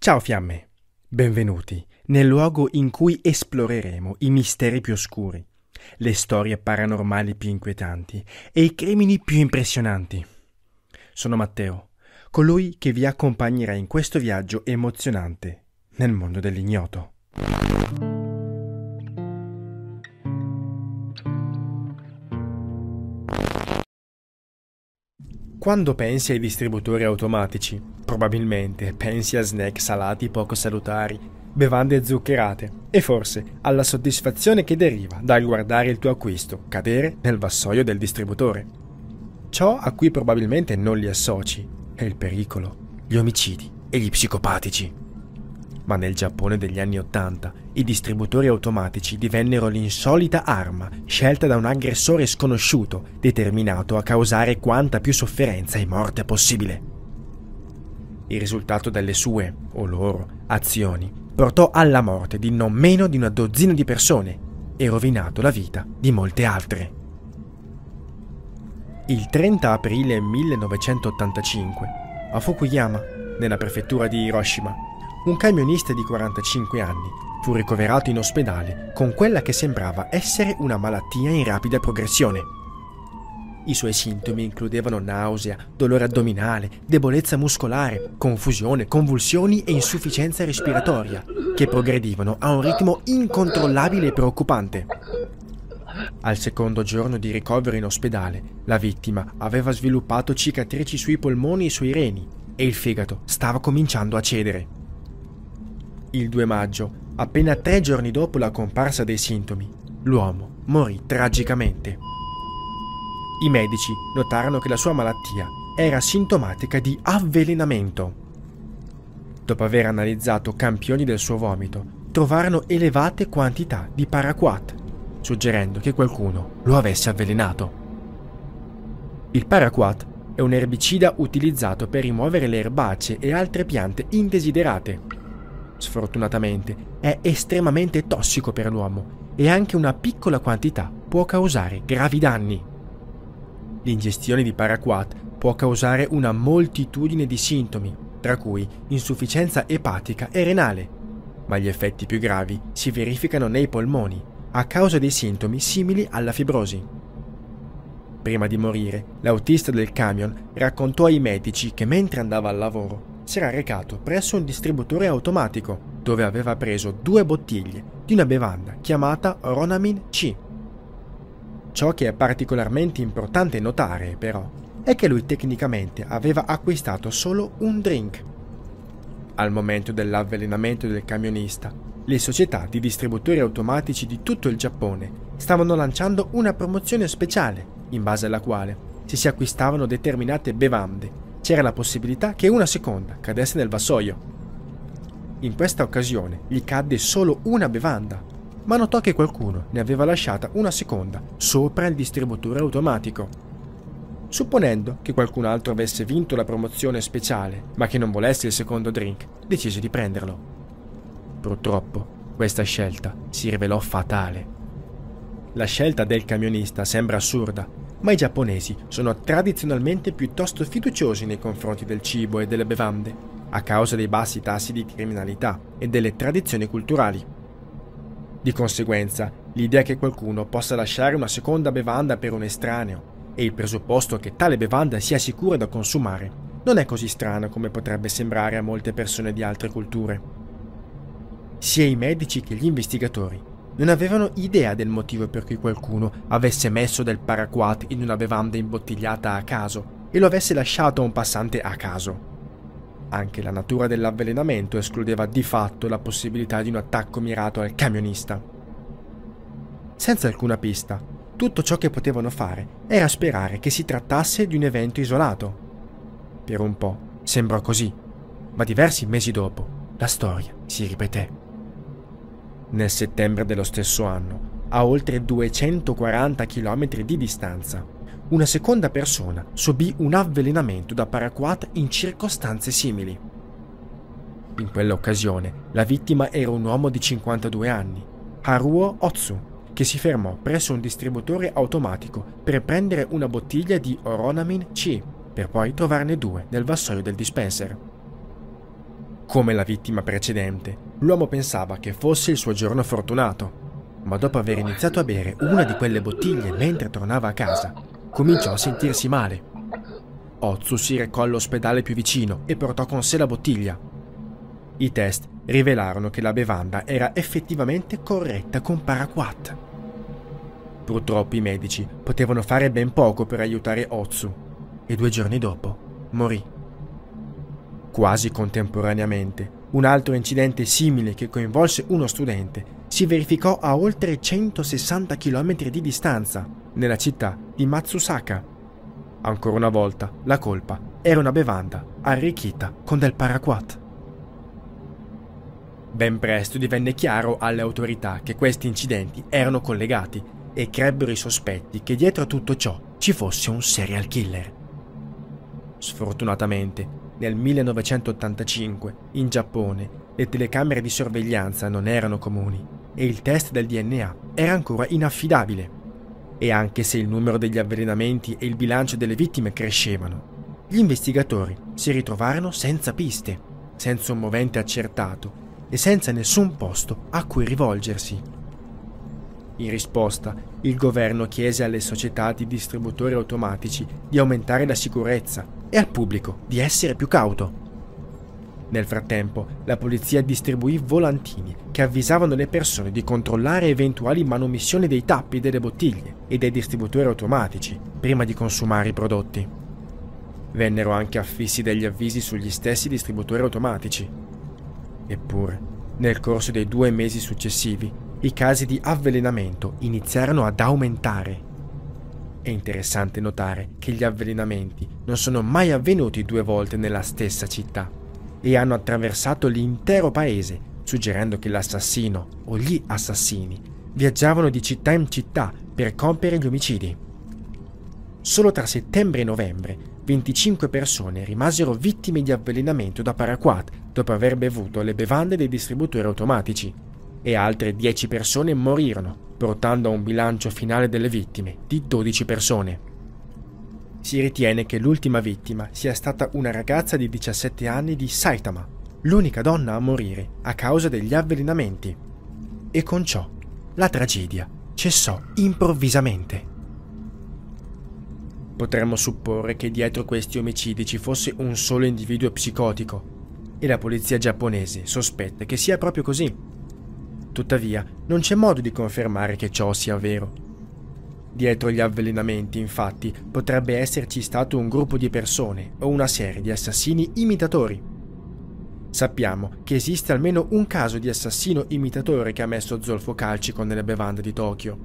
Ciao fiamme, benvenuti nel luogo in cui esploreremo i misteri più oscuri, le storie paranormali più inquietanti e i crimini più impressionanti. Sono Matteo, colui che vi accompagnerà in questo viaggio emozionante nel mondo dell'ignoto. Quando pensi ai distributori automatici, probabilmente pensi a snack salati poco salutari, bevande zuccherate e forse alla soddisfazione che deriva dal guardare il tuo acquisto cadere nel vassoio del distributore. Ciò a cui probabilmente non li associ è il pericolo, gli omicidi e gli psicopatici ma nel Giappone degli anni Ottanta i distributori automatici divennero l'insolita arma scelta da un aggressore sconosciuto determinato a causare quanta più sofferenza e morte possibile. Il risultato delle sue, o loro, azioni portò alla morte di non meno di una dozzina di persone e rovinato la vita di molte altre. Il 30 aprile 1985, a Fukuyama, nella prefettura di Hiroshima, un camionista di 45 anni fu ricoverato in ospedale con quella che sembrava essere una malattia in rapida progressione. I suoi sintomi includevano nausea, dolore addominale, debolezza muscolare, confusione, convulsioni e insufficienza respiratoria, che progredivano a un ritmo incontrollabile e preoccupante. Al secondo giorno di ricovero in ospedale, la vittima aveva sviluppato cicatrici sui polmoni e sui reni e il fegato stava cominciando a cedere. Il 2 maggio, appena tre giorni dopo la comparsa dei sintomi, l'uomo morì tragicamente. I medici notarono che la sua malattia era sintomatica di avvelenamento. Dopo aver analizzato campioni del suo vomito, trovarono elevate quantità di paraquat, suggerendo che qualcuno lo avesse avvelenato. Il paraquat è un erbicida utilizzato per rimuovere le erbacee e altre piante indesiderate sfortunatamente, è estremamente tossico per l'uomo e anche una piccola quantità può causare gravi danni. L'ingestione di paraquat può causare una moltitudine di sintomi, tra cui insufficienza epatica e renale, ma gli effetti più gravi si verificano nei polmoni a causa dei sintomi simili alla fibrosi. Prima di morire, l'autista del camion raccontò ai medici che mentre andava al lavoro si era recato presso un distributore automatico dove aveva preso due bottiglie di una bevanda chiamata Ronamin C. Ciò che è particolarmente importante notare, però, è che lui tecnicamente aveva acquistato solo un drink. Al momento dell'avvelenamento del camionista, le società di distributori automatici di tutto il Giappone stavano lanciando una promozione speciale, in base alla quale, se si acquistavano determinate bevande, c'era la possibilità che una seconda cadesse nel vassoio. In questa occasione gli cadde solo una bevanda, ma notò che qualcuno ne aveva lasciata una seconda sopra il distributore automatico. Supponendo che qualcun altro avesse vinto la promozione speciale, ma che non volesse il secondo drink, decise di prenderlo. Purtroppo, questa scelta si rivelò fatale. La scelta del camionista sembra assurda, ma i giapponesi sono tradizionalmente piuttosto fiduciosi nei confronti del cibo e delle bevande, a causa dei bassi tassi di criminalità e delle tradizioni culturali. Di conseguenza, l'idea che qualcuno possa lasciare una seconda bevanda per un estraneo e il presupposto che tale bevanda sia sicura da consumare non è così strano come potrebbe sembrare a molte persone di altre culture. Sia i medici che gli investigatori non avevano idea del motivo per cui qualcuno avesse messo del paraquat in una bevanda imbottigliata a caso e lo avesse lasciato a un passante a caso. Anche la natura dell'avvelenamento escludeva di fatto la possibilità di un attacco mirato al camionista. Senza alcuna pista, tutto ciò che potevano fare era sperare che si trattasse di un evento isolato. Per un po' sembrò così, ma diversi mesi dopo la storia si ripeté. Nel settembre dello stesso anno, a oltre 240 km di distanza, una seconda persona subì un avvelenamento da paraquat in circostanze simili. In quell'occasione, la vittima era un uomo di 52 anni, Haruo Otsu, che si fermò presso un distributore automatico per prendere una bottiglia di Oronamin C, per poi trovarne due nel vassoio del dispenser. Come la vittima precedente, l'uomo pensava che fosse il suo giorno fortunato, ma dopo aver iniziato a bere una di quelle bottiglie mentre tornava a casa, cominciò a sentirsi male. Otsu si recò all'ospedale più vicino e portò con sé la bottiglia. I test rivelarono che la bevanda era effettivamente corretta con paraquat. Purtroppo i medici potevano fare ben poco per aiutare Otsu e due giorni dopo morì. Quasi contemporaneamente, un altro incidente simile che coinvolse uno studente si verificò a oltre 160 km di distanza, nella città di Matsusaka. Ancora una volta, la colpa era una bevanda arricchita con del paraquat. Ben presto divenne chiaro alle autorità che questi incidenti erano collegati e crebbero i sospetti che dietro a tutto ciò ci fosse un serial killer. Sfortunatamente, nel 1985, in Giappone, le telecamere di sorveglianza non erano comuni e il test del DNA era ancora inaffidabile. E anche se il numero degli avvelenamenti e il bilancio delle vittime crescevano, gli investigatori si ritrovarono senza piste, senza un movente accertato e senza nessun posto a cui rivolgersi. In risposta, il governo chiese alle società di distributori automatici di aumentare la sicurezza e al pubblico di essere più cauto. Nel frattempo, la polizia distribuì volantini che avvisavano le persone di controllare eventuali manomissioni dei tappi delle bottiglie e dei distributori automatici prima di consumare i prodotti. Vennero anche affissi degli avvisi sugli stessi distributori automatici. Eppure, nel corso dei due mesi successivi, i casi di avvelenamento iniziarono ad aumentare. È interessante notare che gli avvelenamenti non sono mai avvenuti due volte nella stessa città e hanno attraversato l'intero paese, suggerendo che l'assassino o gli assassini viaggiavano di città in città per compiere gli omicidi. Solo tra settembre e novembre 25 persone rimasero vittime di avvelenamento da paraquat dopo aver bevuto le bevande dei distributori automatici e altre 10 persone morirono, portando a un bilancio finale delle vittime di 12 persone. Si ritiene che l'ultima vittima sia stata una ragazza di 17 anni di Saitama, l'unica donna a morire a causa degli avvelenamenti. E con ciò la tragedia cessò improvvisamente. Potremmo supporre che dietro questi omicidi ci fosse un solo individuo psicotico e la polizia giapponese sospetta che sia proprio così. Tuttavia, non c'è modo di confermare che ciò sia vero. Dietro gli avvelenamenti, infatti, potrebbe esserci stato un gruppo di persone o una serie di assassini imitatori. Sappiamo che esiste almeno un caso di assassino imitatore che ha messo zolfo calcico nelle bevande di Tokyo.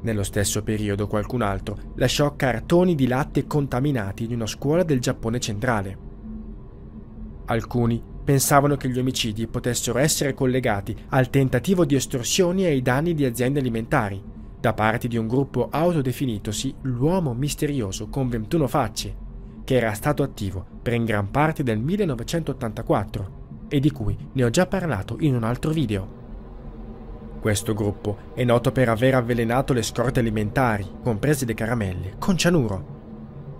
Nello stesso periodo qualcun altro lasciò cartoni di latte contaminati in una scuola del Giappone centrale. Alcuni pensavano che gli omicidi potessero essere collegati al tentativo di estorsioni e ai danni di aziende alimentari, da parte di un gruppo autodefinitosi l'uomo misterioso con 21 facce, che era stato attivo per in gran parte del 1984 e di cui ne ho già parlato in un altro video. Questo gruppo è noto per aver avvelenato le scorte alimentari, comprese le caramelle, con cianuro.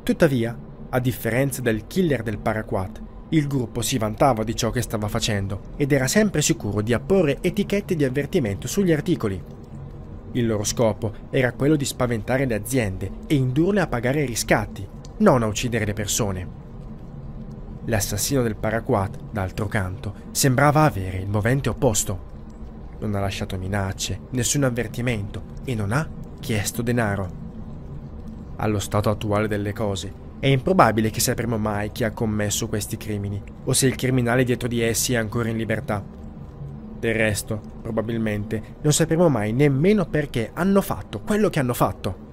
Tuttavia, a differenza del killer del paraquat, il gruppo si vantava di ciò che stava facendo ed era sempre sicuro di apporre etichette di avvertimento sugli articoli. Il loro scopo era quello di spaventare le aziende e indurle a pagare riscatti, non a uccidere le persone. L'assassino del paraquat, d'altro canto, sembrava avere il movente opposto. Non ha lasciato minacce, nessun avvertimento e non ha chiesto denaro. Allo stato attuale delle cose, è improbabile che sapremo mai chi ha commesso questi crimini, o se il criminale dietro di essi è ancora in libertà. Del resto, probabilmente, non sapremo mai nemmeno perché hanno fatto quello che hanno fatto.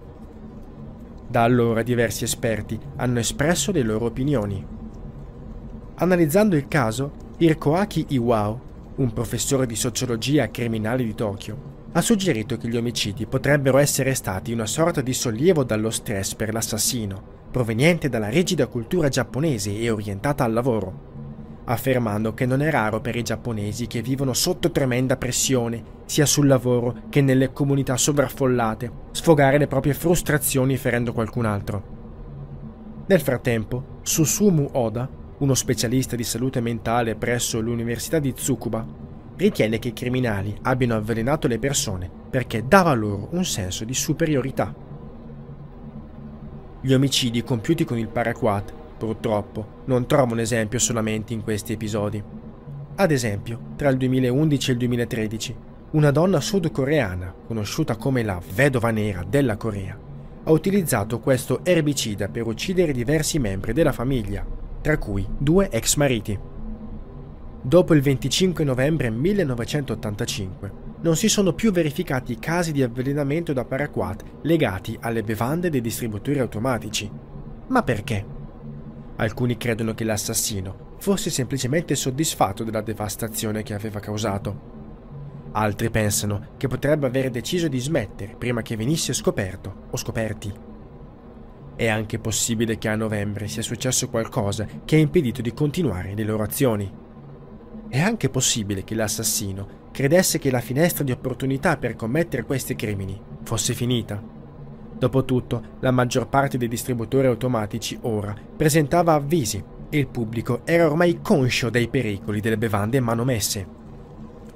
Da allora diversi esperti hanno espresso le loro opinioni. Analizzando il caso, Hirkoaki Iwao, un professore di sociologia criminale di Tokyo, ha suggerito che gli omicidi potrebbero essere stati una sorta di sollievo dallo stress per l'assassino proveniente dalla rigida cultura giapponese e orientata al lavoro, affermando che non è raro per i giapponesi che vivono sotto tremenda pressione, sia sul lavoro che nelle comunità sovraffollate, sfogare le proprie frustrazioni ferendo qualcun altro. Nel frattempo, Susumu Oda, uno specialista di salute mentale presso l'Università di Tsukuba, ritiene che i criminali abbiano avvelenato le persone perché dava loro un senso di superiorità. Gli omicidi compiuti con il paraquat, purtroppo, non trovano esempio solamente in questi episodi. Ad esempio, tra il 2011 e il 2013, una donna sudcoreana, conosciuta come la vedova nera della Corea, ha utilizzato questo erbicida per uccidere diversi membri della famiglia, tra cui due ex mariti. Dopo il 25 novembre 1985 non si sono più verificati casi di avvelenamento da paraquat legati alle bevande dei distributori automatici. Ma perché? Alcuni credono che l'assassino fosse semplicemente soddisfatto della devastazione che aveva causato. Altri pensano che potrebbe aver deciso di smettere prima che venisse scoperto o scoperti. È anche possibile che a novembre sia successo qualcosa che ha impedito di continuare le loro azioni. È anche possibile che l'assassino credesse che la finestra di opportunità per commettere questi crimini fosse finita. Dopotutto, la maggior parte dei distributori automatici ora presentava avvisi e il pubblico era ormai conscio dei pericoli delle bevande manomesse.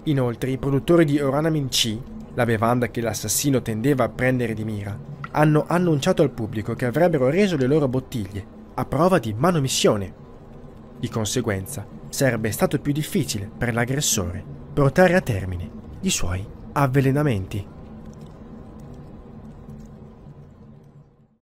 Inoltre, i produttori di Oranamin C, la bevanda che l'assassino tendeva a prendere di mira, hanno annunciato al pubblico che avrebbero reso le loro bottiglie a prova di manomissione. Di conseguenza, sarebbe stato più difficile per l'aggressore portare a termine i suoi avvelenamenti.